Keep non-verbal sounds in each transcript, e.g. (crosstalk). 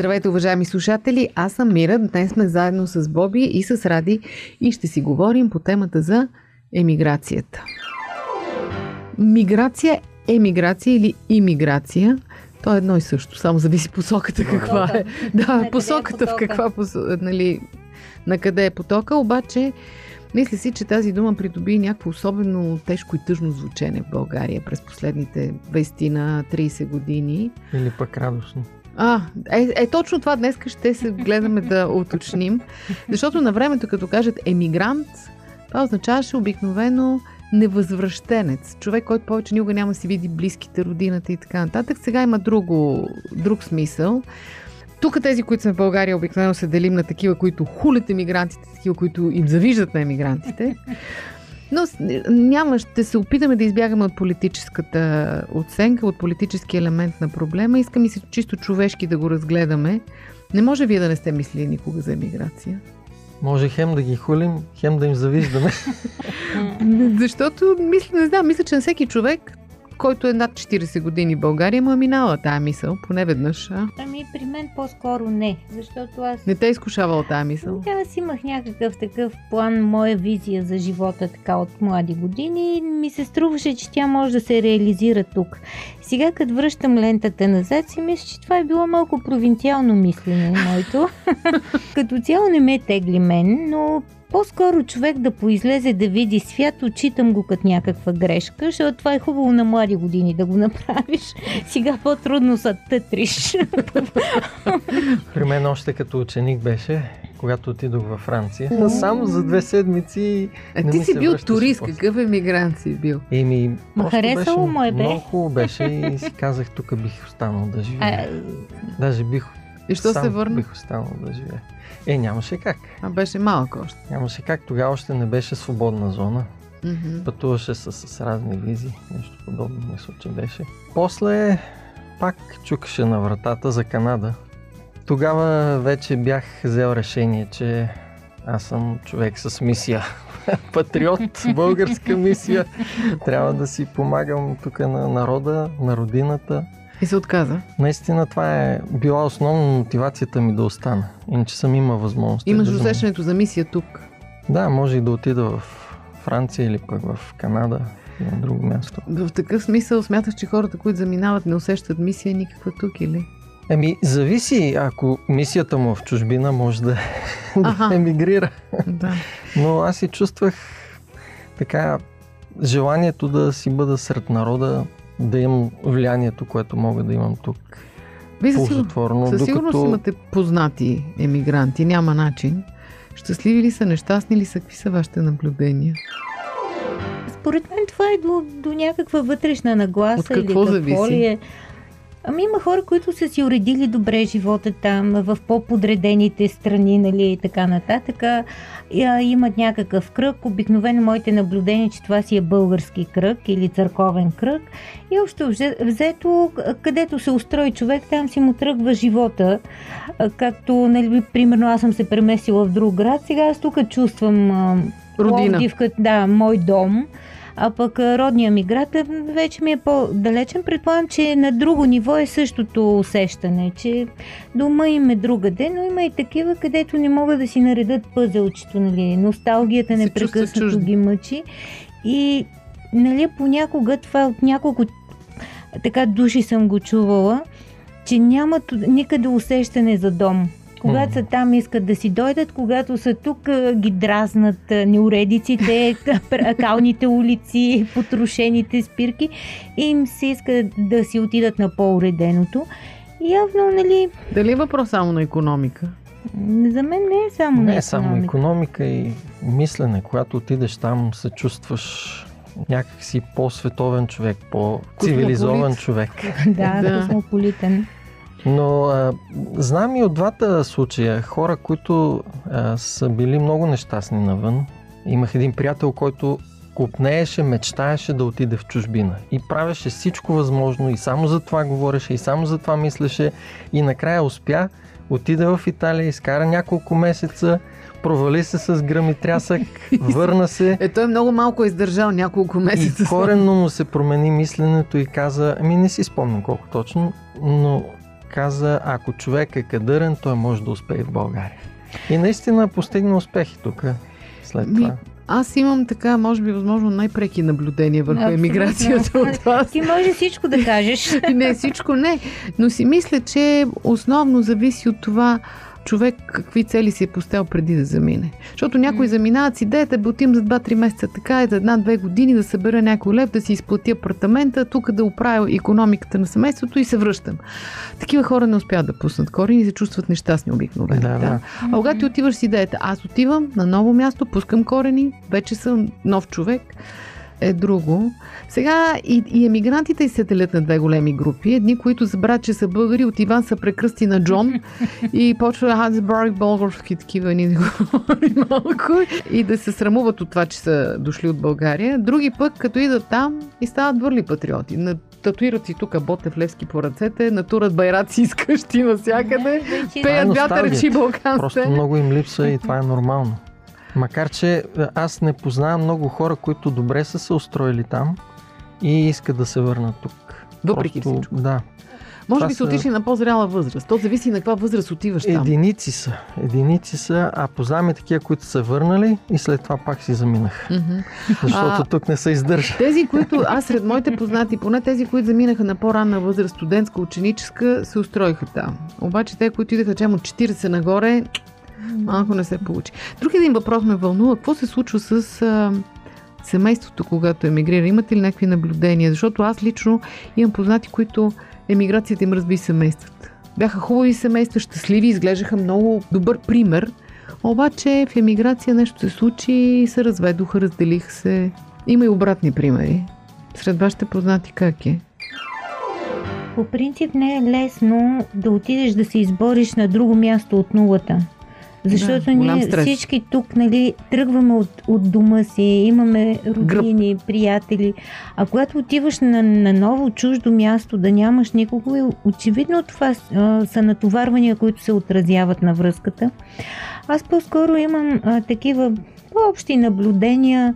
Здравейте, уважаеми слушатели! Аз съм Мира. Днес сме заедно с Боби и с Ради и ще си говорим по темата за емиграцията. Миграция, емиграция или имиграция то е едно и също, само зависи посоката каква е. Да, е посоката в каква посока, нали, на къде е потока, обаче мисля си, че тази дума придоби някакво особено тежко и тъжно звучене в България през последните 20 на 30 години. Или пък радостно. А, е, е точно това днес ще се гледаме да уточним. Защото на времето, като кажат емигрант, това означаваше обикновено невъзвръщенец. Човек, който повече никога няма си види близките, родината и така нататък. Сега има друго, друг смисъл. Тук тези, които сме в България, обикновено се делим на такива, които хулят емигрантите, такива, които им завиждат на емигрантите. Но няма, ще се опитаме да избягаме от политическата оценка, от политически елемент на проблема. Искам и се чисто човешки да го разгледаме. Не може вие да не сте мислили никога за емиграция. Може хем да ги хулим, хем да им завиждаме. (laughs) Защото, мисля, не знам, мисля, че на всеки човек, който е над 40 години в България, му е минала тая мисъл, поне веднъж. А? Ами при мен по-скоро не, защото аз... Не те е изкушавала тая мисъл. Да, аз имах някакъв такъв план, моя визия за живота така от млади години и ми се струваше, че тя може да се реализира тук. Сега, като връщам лентата назад, си мисля, че това е било малко провинциално мислене моето. (laughs) като цяло не ме тегли мен, но по-скоро човек да поизлезе да види свят, отчитам го като някаква грешка, защото това е хубаво на млади години да го направиш. (laughs) Сега по-трудно са тътриш. (laughs) При мен още като ученик беше, когато отидох във Франция. Само за две седмици А не ти ми си се бил турист, какъв емигрант си бил? Еми, Ма харесало беше, му е, бе. Много хубаво беше и си казах, тук бих останал да А, живея. Даже бих, И що се върна? бих останал да живея. Е, нямаше как. А беше малък още. Нямаше как. Тогава още не беше свободна зона. Мгм. Пътуваше с, с разни визи. Нещо подобно мисля, че беше. После пак чукаше на вратата за Канада. Тогава вече бях взел решение, че аз съм човек с мисия. (laughs) Патриот, българска мисия. Трябва да си помагам тук на народа, на родината. И се отказа. Наистина това е била основна мотивацията ми да остана. Иначе съм имал възможност. Имаш да усещането за мисия тук. Да, може и да отида в Франция или пък в Канада или на друго място. В такъв смисъл смяташ, че хората, които заминават, не усещат мисия никаква тук или? Еми, зависи, ако мисията му е в чужбина, може да, (laughs) Аха. да емигрира. Да. Но аз си чувствах така желанието да си бъда сред народа, да имам влиянието, което мога да имам тук. Вие със, сигур... Ползотворно, със сигурност докато... имате познати емигранти, няма начин. Щастливи ли са, нещастни ли са, какви са вашите наблюдения? Според мен това е до, до някаква вътрешна нагласа От какво или какво зависи? ли е. Ами има хора, които са си уредили добре живота там, в по-подредените страни, нали, и така нататък. А, имат някакъв кръг. Обикновено моите наблюдения, че това си е български кръг или църковен кръг. И общо взе- взето, където се устрои човек, там си му тръгва живота. Както, нали, примерно аз съм се преместила в друг град, сега аз тук чувствам Родина. Пловдив, да, мой дом. А пък а, родния ми град е, вече ми е по-далечен. Предполагам, че на друго ниво е същото усещане, че дома им е другаде, но има и такива, където не могат да си наредат пъзелчето, нали. Носталгията непрекъснато ги мъчи. И нали, понякога това от няколко така души съм го чувала, че нямат никъде усещане за дом. Когато са там, искат да си дойдат, когато са тук, ги дразнат неуредиците, (laughs) калните улици, потрошените спирки и им се иска да си отидат на по-уреденото. И явно, нали, Дали е въпрос само на економика? за мен не е само Не на е само економика. и мислене. Когато отидеш там, се чувстваш някакси по-световен човек, по-цивилизован човек. (laughs) Да, Да. космополитен. Но а, знам и от двата случая хора, които а, са били много нещастни навън. Имах един приятел, който купнееше, мечтаеше да отиде в чужбина. И правеше всичко възможно и само за това говореше, и само за това мислеше. И накрая успя, отиде в Италия, изкара няколко месеца, провали се с гръм и трясък, (laughs) върна се. Е, той много малко е издържал няколко месеца. И коренно му се промени мисленето и каза, ами не си спомням колко точно, но каза, ако човек е кадърен, той може да успее в България. И наистина постигна успехи тук след Ми, това. Аз имам така, може би, възможно най-преки наблюдения върху Абсолютно. емиграцията от (laughs) вас. Ти може всичко да кажеш. (laughs) не, всичко не. Но си мисля, че основно зависи от това човек какви цели си е поставил преди да замине. Защото някои заминават с идеята, бе отим за 2-3 месеца така и за една-две години да събера някой лев, да си изплати апартамента, тук да оправя економиката на семейството и се връщам. Такива хора не успяват да пуснат корени и се чувстват нещастни обикновено. Да, да. А когато ти отиваш с идеята, аз отивам на ново място, пускам корени, вече съм нов човек, е друго. Сега и, и емигрантите се делят на две големи групи. Едни, които забравят, че са българи, от Иван са прекръсти на Джон (laughs) и почва аз забравих български такива, ни да говори малко и да се срамуват от това, че са дошли от България. Други пък, като идат там и стават върли патриоти. На татуират си тук Ботев Левски по ръцете, натурат байраци из къщи навсякъде, пеят вятър речи носталгията. балканците. Просто много им липсва и това е нормално. Макар, че аз не познавам много хора, които добре са се устроили там и искат да се върнат тук. Въпреки Просто, всичко. Да. Може Това би са отишли на по-зряла възраст. То зависи на каква възраст отиваш там. Единици са. Единици са, а познаваме такива, които са върнали и след това пак си заминаха. Мгм. Защото А- тук не се издържа. Тези, които, аз сред моите познати, поне тези, които заминаха на по-ранна възраст, студентска, ученическа, се устроиха там. Обаче те, които идеха чем от 40 нагоре, малко не се получи. Друг един въпрос ме вълнува. Какво се случва с а, семейството, когато емигрира? Имате ли някакви наблюдения? Защото аз лично имам познати, които емиграцията им разби семействата. Бяха хубави семейства, щастливи, изглеждаха много добър пример. Обаче в емиграция нещо се случи и се разведоха, разделиха се. Има и обратни примери. Сред вашите познати как е? По принцип не е лесно да отидеш да се избориш на друго място от нулата. Защото Да, ние стрес. всички тук нали, тръгваме от, от дома си, имаме родини, приятели. А когато отиваш на, на ново чуждо място, да нямаш никого, очевидно това а, са натоварвания, които се отразяват на връзката. Аз по-скоро имам а, такива общи наблюдения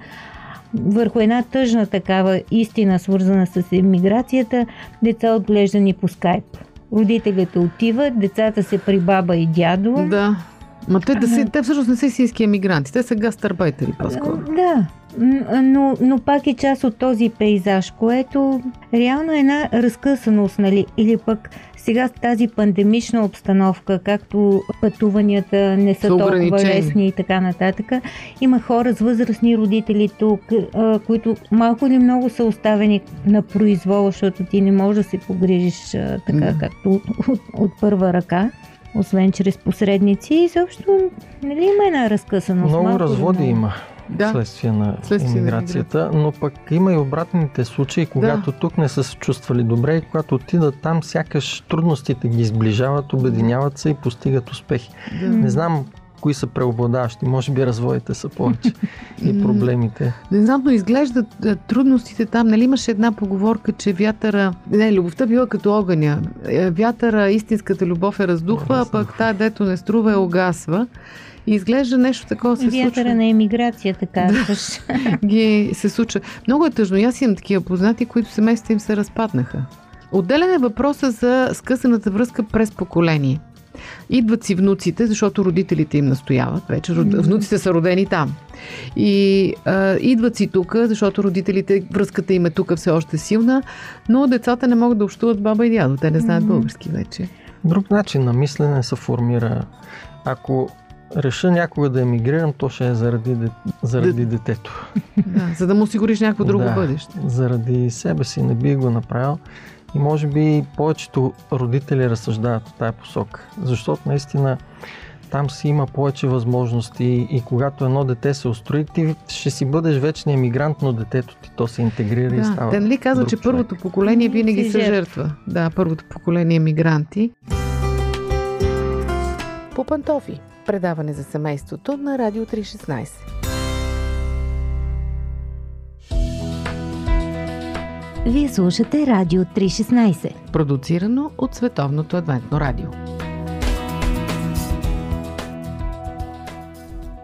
върху една тъжна такава истина, свързана с емиграцията, деца отглеждани по скайп. Родителите отиват, децата се при баба и дядо. Да. Ма те, да се, те всъщност не са истински емигранти. Те са гастарбайтери по-скоро. Да, но, но пак е част от този пейзаж, което реално е една разкъсаност, нали? Или пък сега с тази пандемична обстановка, както пътуванията не са, толкова лесни и така нататък, има хора с възрастни родители тук, които малко или много са оставени на произвол, защото ти не можеш да се погрижиш така, както от, от, от първа ръка. Освен чрез посредници, и също нали, има една разкъсаност. Много малко разводи много. има Да. следствие на Следствие иммиграцията, но пък има и обратните случаи, когато тук не са се чувствали добре и когато отидат там, сякаш трудностите ги изближават, обединяват се и постигат успехи. Да. Не знам кои са преобладаващи, може би разводите са повече и проблемите. Не знам, но изглеждат е, трудностите там. Нали имаше една поговорка, че вятъра... Не, любовта била като огъня. Е, Вятъра, истинската любов е раздухва, а пък тая, дето не струва, е огасва. И изглежда нещо такова се Вятъра случва. на емиграцията, казваш. (laughs) ги се случва. Много е тъжно. Аз имам такива познати, които семейства им се разпаднаха. Отделен е въпроса за скъсаната връзка през поколение. Идват си внуците, защото родителите им настояват. Вече внуците са родени там. И а, идват си тук, защото родителите, връзката им е тук все още силна, но децата не могат да общуват баба и дядо. Те не знаят български вече. Друг начин на мислене се формира. Ако реша някога да емигрирам, то ще е заради, де... заради детето. Да, за да му осигуриш някакво друго Да. бъдеще. Заради себе си не би го направил. И може би повечето родители разсъждават в тая посока. Защото наистина там си има повече възможности и когато едно дете се устрои, ти ще си бъдеш вечния мигрант, но детето ти то се интегрира и Да. става. Те нали казват, друг че човек. първото поколение винаги Си се жертва. жертва. Да, първото поколение мигранти. по пантофи. Предаване за семейството на Радио 316. Вие слушате Радио 316. Продуцирано от Световното адвентно радио.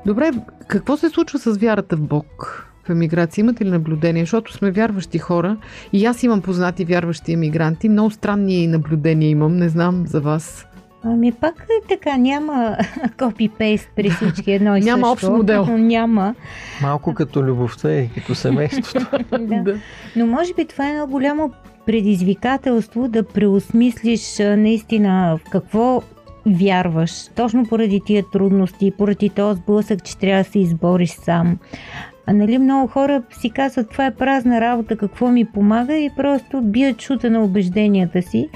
Добре, какво се случва с вярата в Бог? В емиграция имате ли наблюдение? Защото сме вярващи хора и аз имам познати вярващи емигранти. Много странни наблюдения имам. Не знам за вас. Ами пак е така, няма (laughs) копи-пейст при всички едно и Няма също. общ модел. Няма. Малко като любовта и като семейството. (laughs) да. Но може би това е едно голямо предизвикателство да преосмислиш наистина в какво вярваш. Точно поради тия трудности, поради този сблъсък, че трябва да се избориш сам. А нали много хора си казват, това е празна работа, какво ми помага и просто бият шута на убежденията си.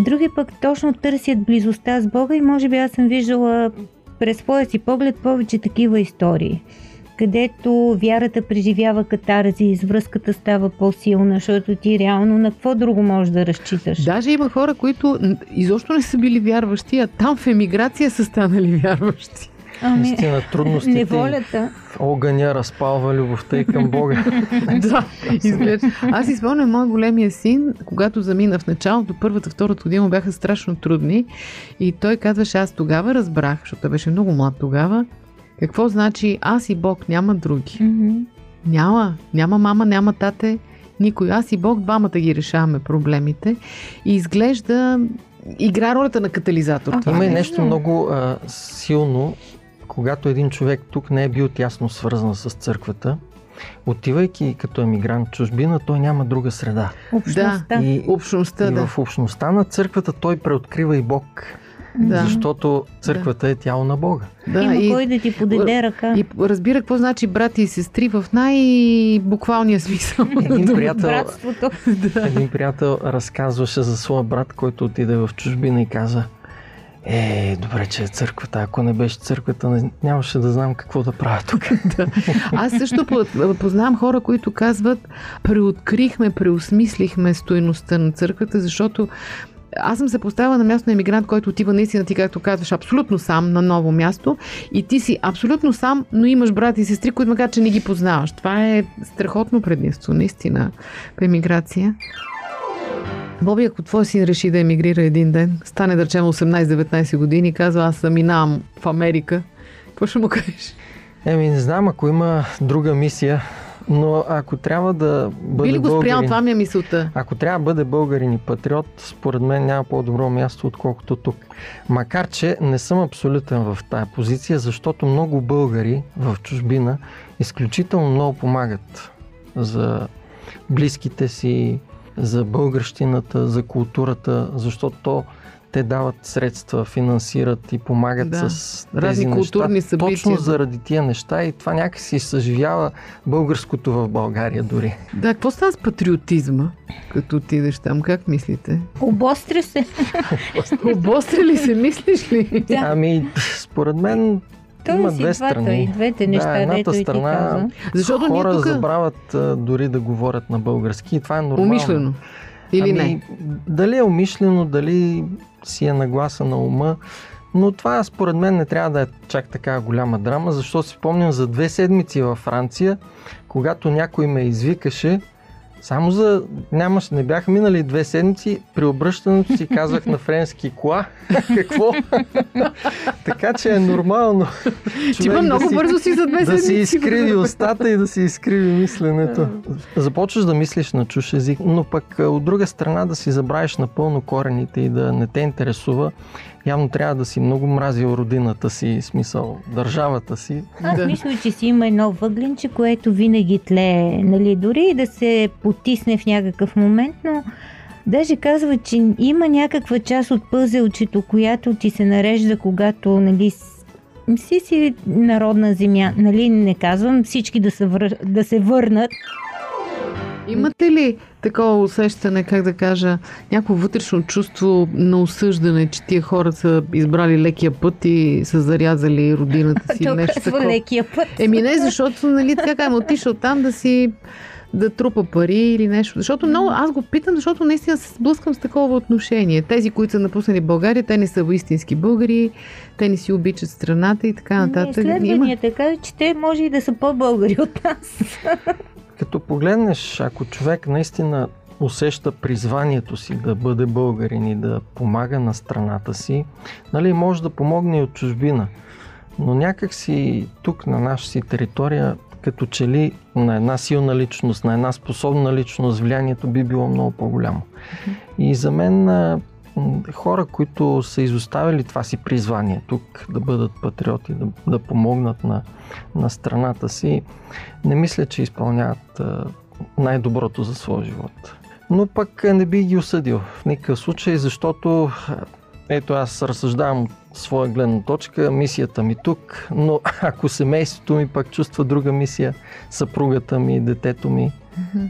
Други пък точно търсят близостта с Бога и може би аз съм виждала през своя си поглед повече такива истории където вярата преживява катарзис, връзката става по-силна, защото ти реално на какво друго можеш да разчиташ. Даже има хора, които изобщо не са били вярващи, а там в емиграция са станали (laughs) вярващи. Ами, Наистина трудностите и неволята. огъня разпалва любовта и към Бога. (laughs) да, изглежда. Аз си спомням моят големия син, когато замина в началото, първата, втората година му бяха страшно трудни. И той казваше, аз тогава разбрах, защото той беше много млад тогава, какво значи аз и Бог, няма други. Няма, няма мама, няма тате, никой. Аз и Бог двамата ги решаваме проблемите. И изглежда игра ролята на катализатор. А, това Има и нещо. нещо много а, силно, когато един човек тук не е бил тясно свързан с църквата, отивайки като емигрант в чужбина, той няма друга среда. Общността. И, Общността, и да. в общността на църквата той преоткрива и Бог, да. защото църквата е тяло на Бога. да. Има и, кой да ти подаде ръка. и разбира какво значи брати и сестри в най-буквалния смисъл. Един приятел, Братството. (laughs) да. един приятел разказваше за своя брат, който отиде в чужбина и каза е, добре, че е църквата. Ако не беше църквата, нямаше да знам какво да правя тук. (laughs) Аз също по- познавам хора, които казват, преоткрихме, преосмислихме стоеността на църквата, защото аз съм се поставила на място на емигрант, който отива наистина, ти както казваш, абсолютно сам на ново място и ти си абсолютно сам, но имаш брати и сестри, които макар, че не ги познаваш. Това е страхотно предимство, наистина, в емиграция. Боби, ако твой син реши да емигрира един ден, стане да речем 18-19 години и казва, аз заминавам в Америка, какво ще му кажеш? Еми, не знам, ако има друга мисия, но ако трябва да бъде Би ли го спрял? българин, Това ми е мисълта. ако трябва да бъде българин и патриот, според мен няма по-добро място, отколкото тук. Макар, че не съм абсолютен в тая позиция, защото много българи в чужбина изключително много помагат за близките си, за българщината, за културата, защото то те дават средства, финансират и помагат Да. с Разни тези културни неща. събития. Точно заради тия неща и това някакси съживява българското в България дори. Да, какво става с патриотизма, като отидеш там? Как мислите? Обостря се. Обостри ли се, мислиш ли? Да. Ами, според мен Той има си две двата, страни. и двете неща, да, едната ти страна каза. Защото хора тук... забравят а, дори да говорят на български и това е нормално. Умишлено. Или ами, не? Дали е умишлено, дали си е нагласа на ума, но това според мен не трябва да е чак така голяма драма, защото си спомням за две седмици във Франция, когато някой ме извикаше, само за... Нямаш, не бяха минали две седмици, при обръщането си казах на френски кола. (laughs) Какво? (laughs) така че е нормално. Ти човек много да си- бързо си за две да си седмици. изкриви устата и да си изкриви мисленето. Започваш да мислиш на чуж език, но пък а, от друга страна да си забравиш напълно корените и да не те интересува. Явно трябва да си много мразил родината си, смисъл държавата си. Аз Да. мисля, че си има едно въгленче, което винаги тлее, нали, дори и да се потисне в някакъв момент, но даже казва, че има някаква част от пъзелчето, която ти се нарежда, когато, нали, си си народна земя, нали, не казвам всички да се, вър... да се върнат, Имате ли такова усещане, как да кажа, някакво вътрешно чувство на осъждане, че тия хора са избрали лекия път и са зарязали родината си? (laughs) нещо такова? лекия път. Еми не, защото, нали, така, ама отишъл там да си да трупа пари или нещо. Защото много, аз го питам, защото наистина се сблъскам с такова отношение. Тези, които са напуснали България, те не са истински българи, те не си обичат страната и така нататък. Изследванията Има... кажат, че те може и да са по-българи от нас. (laughs) Като погледнеш, ако човек наистина усеща призванието си да бъде българин и да помага на страната си, нали, може да помогне и от чужбина. Но някак си тук на нашата си територия, като че ли на една силна личност, на една способна личност, влиянието би било много по-голямо. И за мен хора, които са изоставили това си призвание тук, да бъдат патриоти, да, да помогнат на, на страната си, не мисля, че изпълняват най-доброто за своя живот. Но пък не би ги осъдил в никакъв случай, защото ето аз разсъждавам своя гледна точка, мисията ми тук, но (laughs) ако семейството ми пък чувства друга мисия, съпругата ми, детето ми,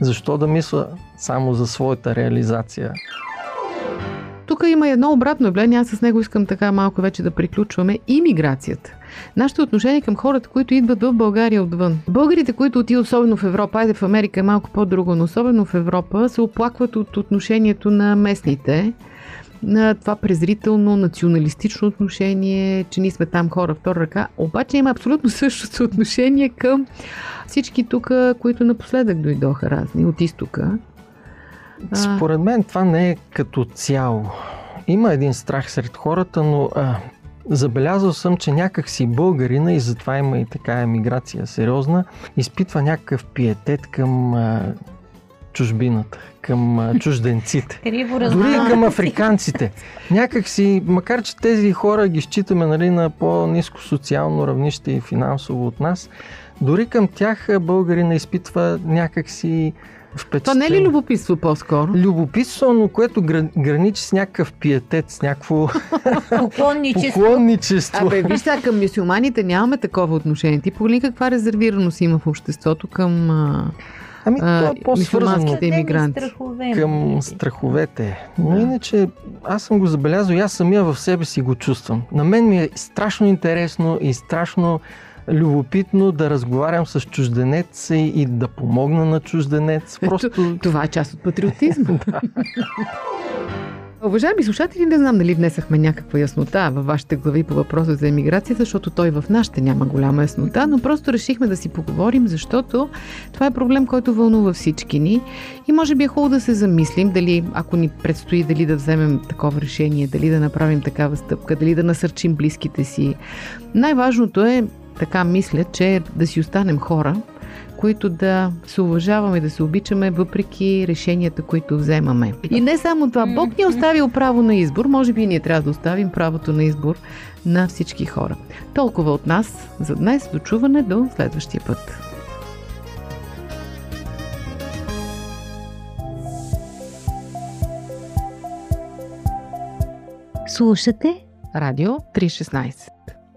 защо да мисля само за своята реализация? Тук има едно обратно явление, аз с него искам така малко вече да приключваме. Имиграцията. Нашето отношение към хората, които идват в България отвън. Българите, които отиват особено в Европа, айде в Америка е малко по-друго, но особено в Европа, се оплакват от отношението на местните на това презрително, националистично отношение, че ние сме там хора втора ръка. Обаче има абсолютно същото отношение към всички тук, които напоследък дойдоха разни от изтока. Според мен това не е като цяло. Има един страх сред хората, но а, забелязал съм, че някак си българина и затова има и така емиграция сериозна, изпитва някакъв пиетет към а, чужбината, към а, (laughs) чужденците. Дори и към африканците. Някак си, макар че тези хора ги считаме нали, на по-низко социално равнище и финансово от нас, дори към тях българина изпитва някакси то не е ли любопитство по-скоро? Любопитство, но което граничи с някакъв пиетет, с някакво (laughs) поклонничество. поклонничество. Абе, виж сега, към мюсюлманите нямаме такова отношение. Ти погледни каква резервираност има в обществото към Ами, а, това е по-свързано иммигранти. към страховете. Но иначе, аз съм го забелязал и аз самия в себе си го чувствам. На мен ми е страшно интересно и страшно любопитно да разговарям с чужденец и, и да помогна на чужденец. Просто... Това е част от патриотизма. (laughs) (laughs) Уважаеми слушатели, не знам дали внесахме някаква яснота във вашите глави по въпроса за емиграцията, защото той в нашите няма голяма яснота, но просто решихме да си поговорим, защото това е проблем, който вълнува всички ни и може би е хубаво да се замислим дали, ако ни предстои дали да вземем такова решение, дали да направим такава стъпка, дали да насърчим близките си. Най-важното е така мисля, че да си останем хора, които да се уважаваме, и да се обичаме, въпреки решенията, които вземаме. И не само това, Бог ни е оставил право на избор, може би ние трябва да оставим правото на избор на всички хора. Толкова от нас за днес. Дочуване до следващия път. Слушате Радио 316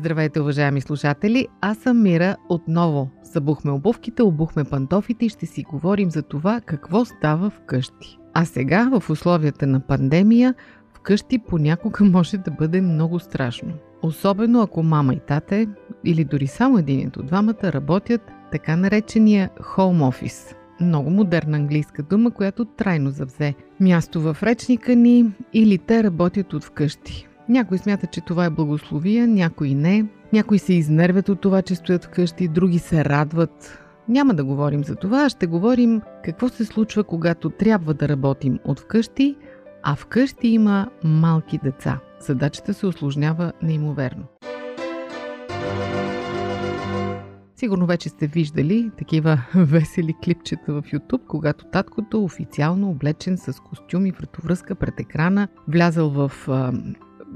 Здравейте, уважаеми слушатели! Аз съм Мира. Отново събухме обувките, обухме пантофите и ще си говорим за това какво става вкъщи. А сега, в условията на пандемия, вкъщи понякога може да бъде много страшно. Особено ако мама и тате, или дори само един от двамата работят така наречения home office. Много модерна английска дума, която трайно завзе място в речника ни или те работят от вкъщи. Някой смята, че това е благословия, някои не. Някои се изнервят от това, че стоят вкъщи, други се радват. Няма да говорим за това, ще говорим какво се случва, когато трябва да работим от вкъщи, а вкъщи има малки деца. Задачата се осложнява неимоверно. Сигурно вече сте виждали такива (laughs) весели клипчета в YouTube, когато таткото официално облечен с костюм и вратовръзка пред екрана, влязал в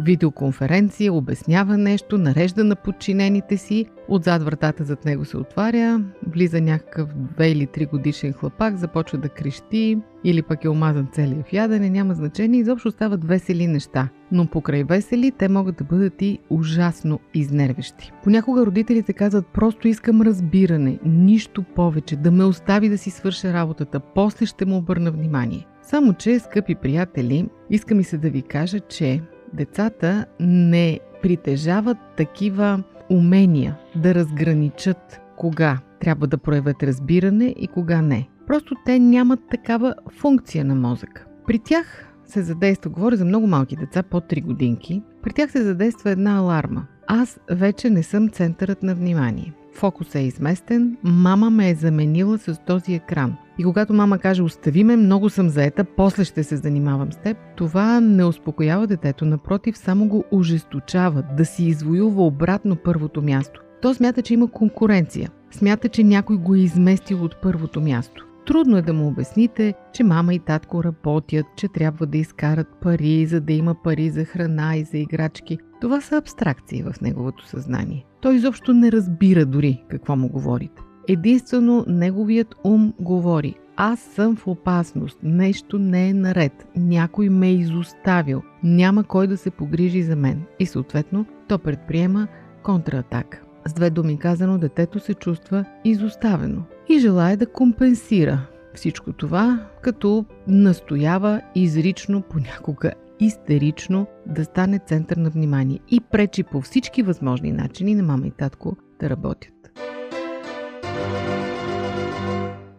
видеоконференция, обяснява нещо, нарежда на подчинените си, отзад вратата зад него се отваря, влиза някакъв 2 или 3 годишен хлапак, започва да крещи или пък е омазан целият в ядене, няма значение, изобщо стават весели неща. Но покрай весели те могат да бъдат и ужасно изнервещи. Понякога родителите казват просто искам разбиране, нищо повече, да ме остави да си свърша работата, после ще му обърна внимание. Само че, скъпи приятели, иска ми се да ви кажа, че децата не притежават такива умения да разграничат кога трябва да проявят разбиране и кога не. Просто те нямат такава функция на мозъка. При тях се задейства, говоря за много малки деца, по 3 годинки, при тях се задейства една аларма. Аз вече не съм центърът на внимание. Фокусът е изместен, мама ме е заменила с този екран. И когато мама каже остави ме, много съм заета, после ще се занимавам с теб, това не успокоява детето, напротив, само го ожесточава да си извоюва обратно първото място. То смята, че има конкуренция. Смята, че някой го е изместил от първото място. Трудно е да му обясните, че мама и татко работят, че трябва да изкарат пари, за да има пари за храна и за играчки. Това са абстракции в неговото съзнание. Той изобщо не разбира дори какво му говорите. Единствено неговият ум говори. Аз съм в опасност, нещо не е наред, някой ме е изоставил, няма кой да се погрижи за мен и съответно то предприема контратака. С две думи казано, детето се чувства изоставено и желая да компенсира всичко това, като настоява изрично, понякога истерично да стане център на внимание и пречи по всички възможни начини на мама и татко да работят.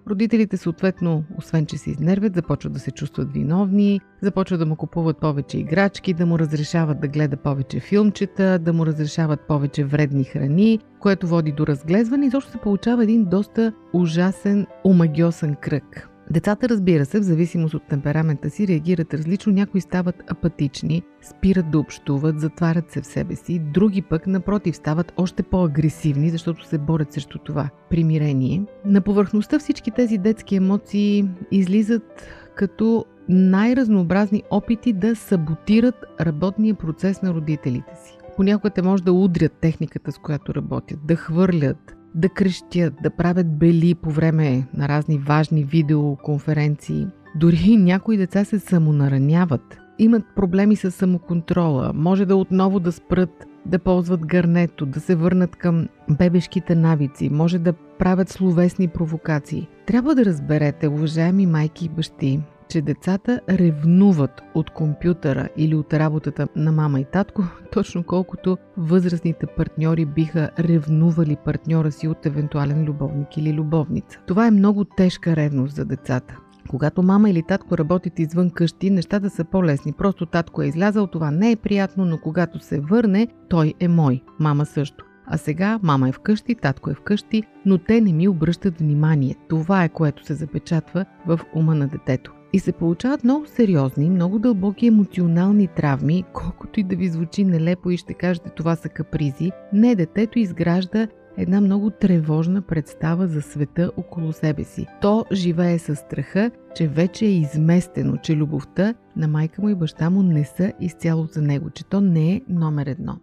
Родителите съответно, освен че се изнервят, започват да се чувстват виновни, започват да му купуват повече играчки, да му разрешават да гледа повече филмчета, да му разрешават повече вредни храни, което води до разглезване и защо се получава един доста ужасен, омагиосен кръг. Децата, разбира се, в зависимост от темперамента си, реагират различно. Някои стават апатични, спират да общуват, затварят се в себе си. Други пък, напротив, стават още по-агресивни, защото се борят срещу това примирение. На повърхността всички тези детски емоции излизат като най-разнообразни опити да саботират работния процес на родителите си. Понякога те може да удрят техниката, с която работят, да хвърлят, да крещят, да правят бели по време на разни важни видеоконференции. Дори някои деца се самонараняват, имат проблеми с самоконтрола, може да отново да спрат да ползват гърнето, да се върнат към бебешките навици, може да правят словесни провокации. Трябва да разберете, уважаеми майки и бащи, че децата ревнуват от компютъра или от работата на мама и татко, (laughs) точно колкото възрастните партньори биха ревнували партньора си от евентуален любовник или любовница. Това е много тежка ревност за децата. Когато мама или татко работят извън къщи, нещата са по-лесни. Просто татко е излязал, това не е приятно, но когато се върне, той е мой. Мама също. А сега мама е вкъщи, татко е вкъщи, но те не ми обръщат внимание. Това е което се запечатва в ума на детето и се получават много сериозни, много дълбоки емоционални травми, колкото и да ви звучи нелепо и ще кажете това са капризи. Не, детето изгражда една много тревожна представа за света около себе си. То живее със страха, че вече е изместено, че любовта на майка му и баща му не са изцяло за него, че то не е номер едно.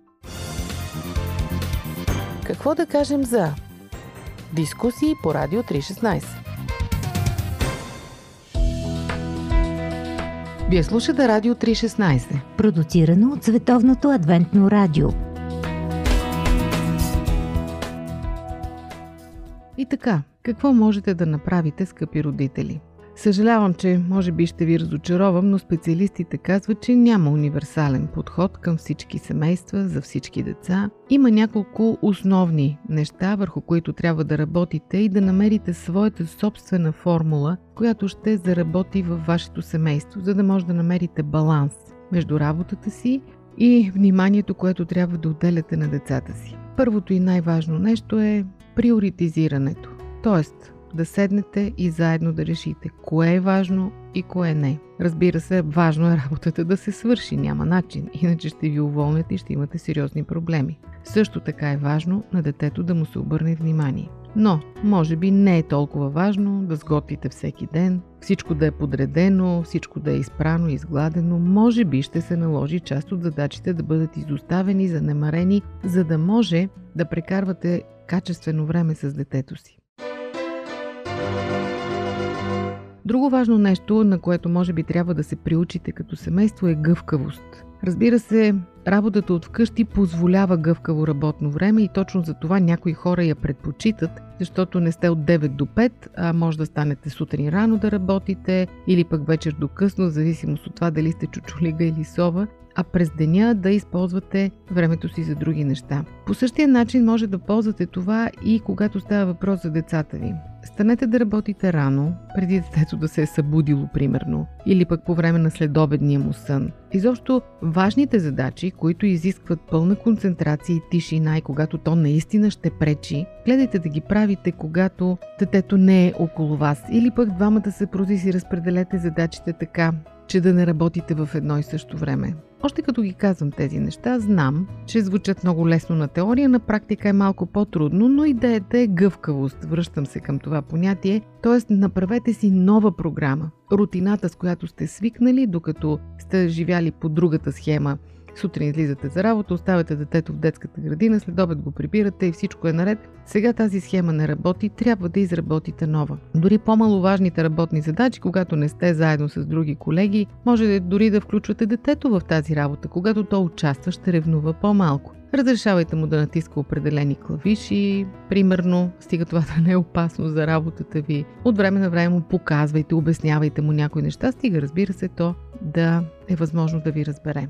Какво да кажем за дискусии по Радио 316? Вие слушате Радио 316. Продуцирано от Световното адвентно радио. И така, какво можете да направите, скъпи родители? Съжалявам, че може би ще ви разочаровам, но специалистите казват, че няма универсален подход към всички семейства, за всички деца. Има няколко основни неща, върху които трябва да работите и да намерите своята собствена формула, която ще заработи във вашето семейство, за да може да намерите баланс между работата си и вниманието, което трябва да отделяте на децата си. Първото и най-важно нещо е приоритизирането. Тоест, да седнете и заедно да решите кое е важно и кое не. Разбира се, важно е работата да се свърши, няма начин, иначе ще ви уволнят и ще имате сериозни проблеми. Също така е важно на детето да му се обърне внимание. Но, може би не е толкова важно да сготвите всеки ден, всичко да е подредено, всичко да е изпрано и изгладено. Може би ще се наложи част от задачите да бъдат изоставени, занемарени, за да може да прекарвате качествено време с детето си. Друго важно нещо, на което може би трябва да се приучите като семейство е гъвкавост. Разбира се, работата от вкъщи позволява гъвкаво работно време и точно за това някои хора я предпочитат, защото не сте от 9 до 5, а може да станете сутрин рано да работите или пък вечер до късно, в зависимост от това дали сте чучулига или сова а през деня да използвате времето си за други неща. По същия начин може да ползвате това и когато става въпрос за децата ви. Станете да работите рано, преди детето да се е събудило, примерно, или пък по време на следобедния му сън. Изобщо важните задачи, които изискват пълна концентрация и тишина и когато то наистина ще пречи, гледайте да ги правите, когато детето не е около вас. Или пък двамата се прози си разпределете задачите така, че да не работите в едно и също време. Още като ги казвам тези неща, знам, че звучат много лесно на теория, на практика е малко по-трудно, но идеята е гъвкавост. Връщам се към това понятие, т.е. направете си нова програма. Рутината, с която сте свикнали, докато сте живяли по другата схема Сутрин излизате за работа, оставяте детето в детската градина, след обед го прибирате и всичко е наред. Сега тази схема не работи, трябва да изработите нова. Дори по-маловажните работни задачи, когато не сте заедно с други колеги, може дори да включвате детето в тази работа. Когато то участва, ще ревнува по-малко. Разрешавайте му да натиска определени клавиши, примерно, стига това (laughs) да не е опасно за работата ви. От време на време му показвайте, обяснявайте му някои неща, стига разбира се то да е възможно да ви разбере.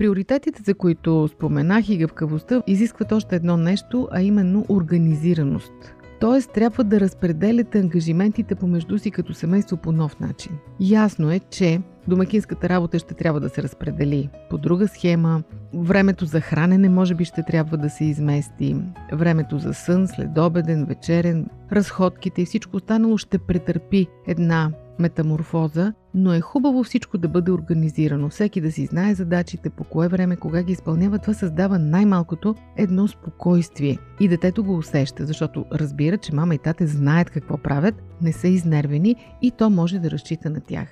Приоритетите, за които споменах и гъвкавостта, изискват още едно нещо, а именно организираност. Тоест, трябва да разпределяте ангажиментите помежду си като семейство по нов начин. Ясно е, че домакинската работа ще трябва да се разпредели по друга схема, времето за хранене може би ще трябва да се измести, времето за сън, следобеден, вечерен, разходките и всичко останало ще претърпи една метаморфоза, но е хубаво всичко да бъде организирано, всеки да си знае задачите, по кое време, кога ги изпълнява. Това създава най-малкото едно спокойствие. И детето го усеща, защото разбира, че мама и тате знаят какво правят, не са изнервени и то може да разчита на тях.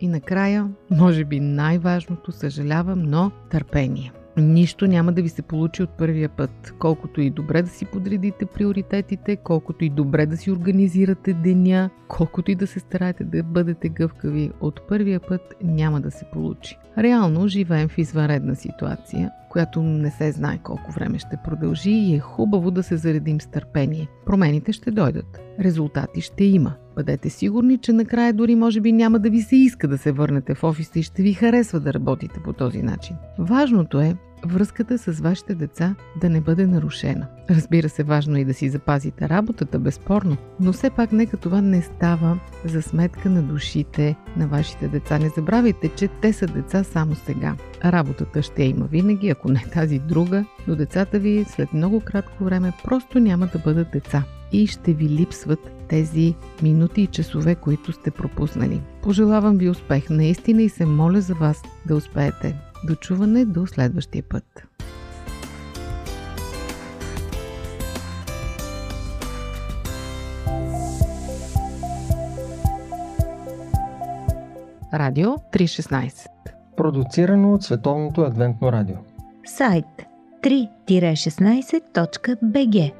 И накрая, може би най-важното, съжалявам, но търпение. Нищо няма да ви се получи от първия път. Колкото и добре да си подредите приоритетите, колкото и добре да си организирате деня, колкото и да се стараете да бъдете гъвкави, от първия път няма да се получи. Реално живеем в извънредна ситуация, която не се знае колко време ще продължи и е хубаво да се заредим с търпение. Промените ще дойдат. Резултати ще има. Бъдете сигурни, че накрая дори може би няма да ви се иска да се върнете в офиса и ще ви харесва да работите по този начин. Важното е връзката с вашите деца да не бъде нарушена. Разбира се, важно е да си запазите работата, безспорно, но все пак нека това не става за сметка на душите на вашите деца. Не забравяйте, че те са деца само сега. Работата ще има винаги, ако не тази друга, но децата ви след много кратко време просто няма да бъдат деца и ще ви липсват тези минути и часове, които сте пропуснали. Пожелавам ви успех наистина и се моля за вас да успеете. Дочуване до следващия път. Радио 316 Продуцирано от Световното адвентно радио. Сайт 3-16.bg